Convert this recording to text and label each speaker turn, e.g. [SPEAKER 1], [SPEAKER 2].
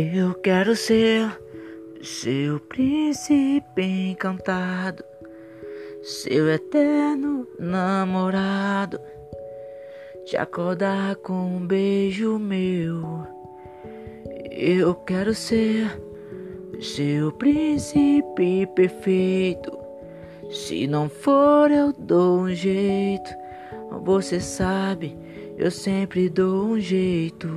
[SPEAKER 1] Eu quero ser seu príncipe encantado, seu eterno namorado. Te acordar com um beijo meu. Eu quero ser seu príncipe perfeito. Se não for, eu dou um jeito. Você sabe, eu sempre dou um jeito.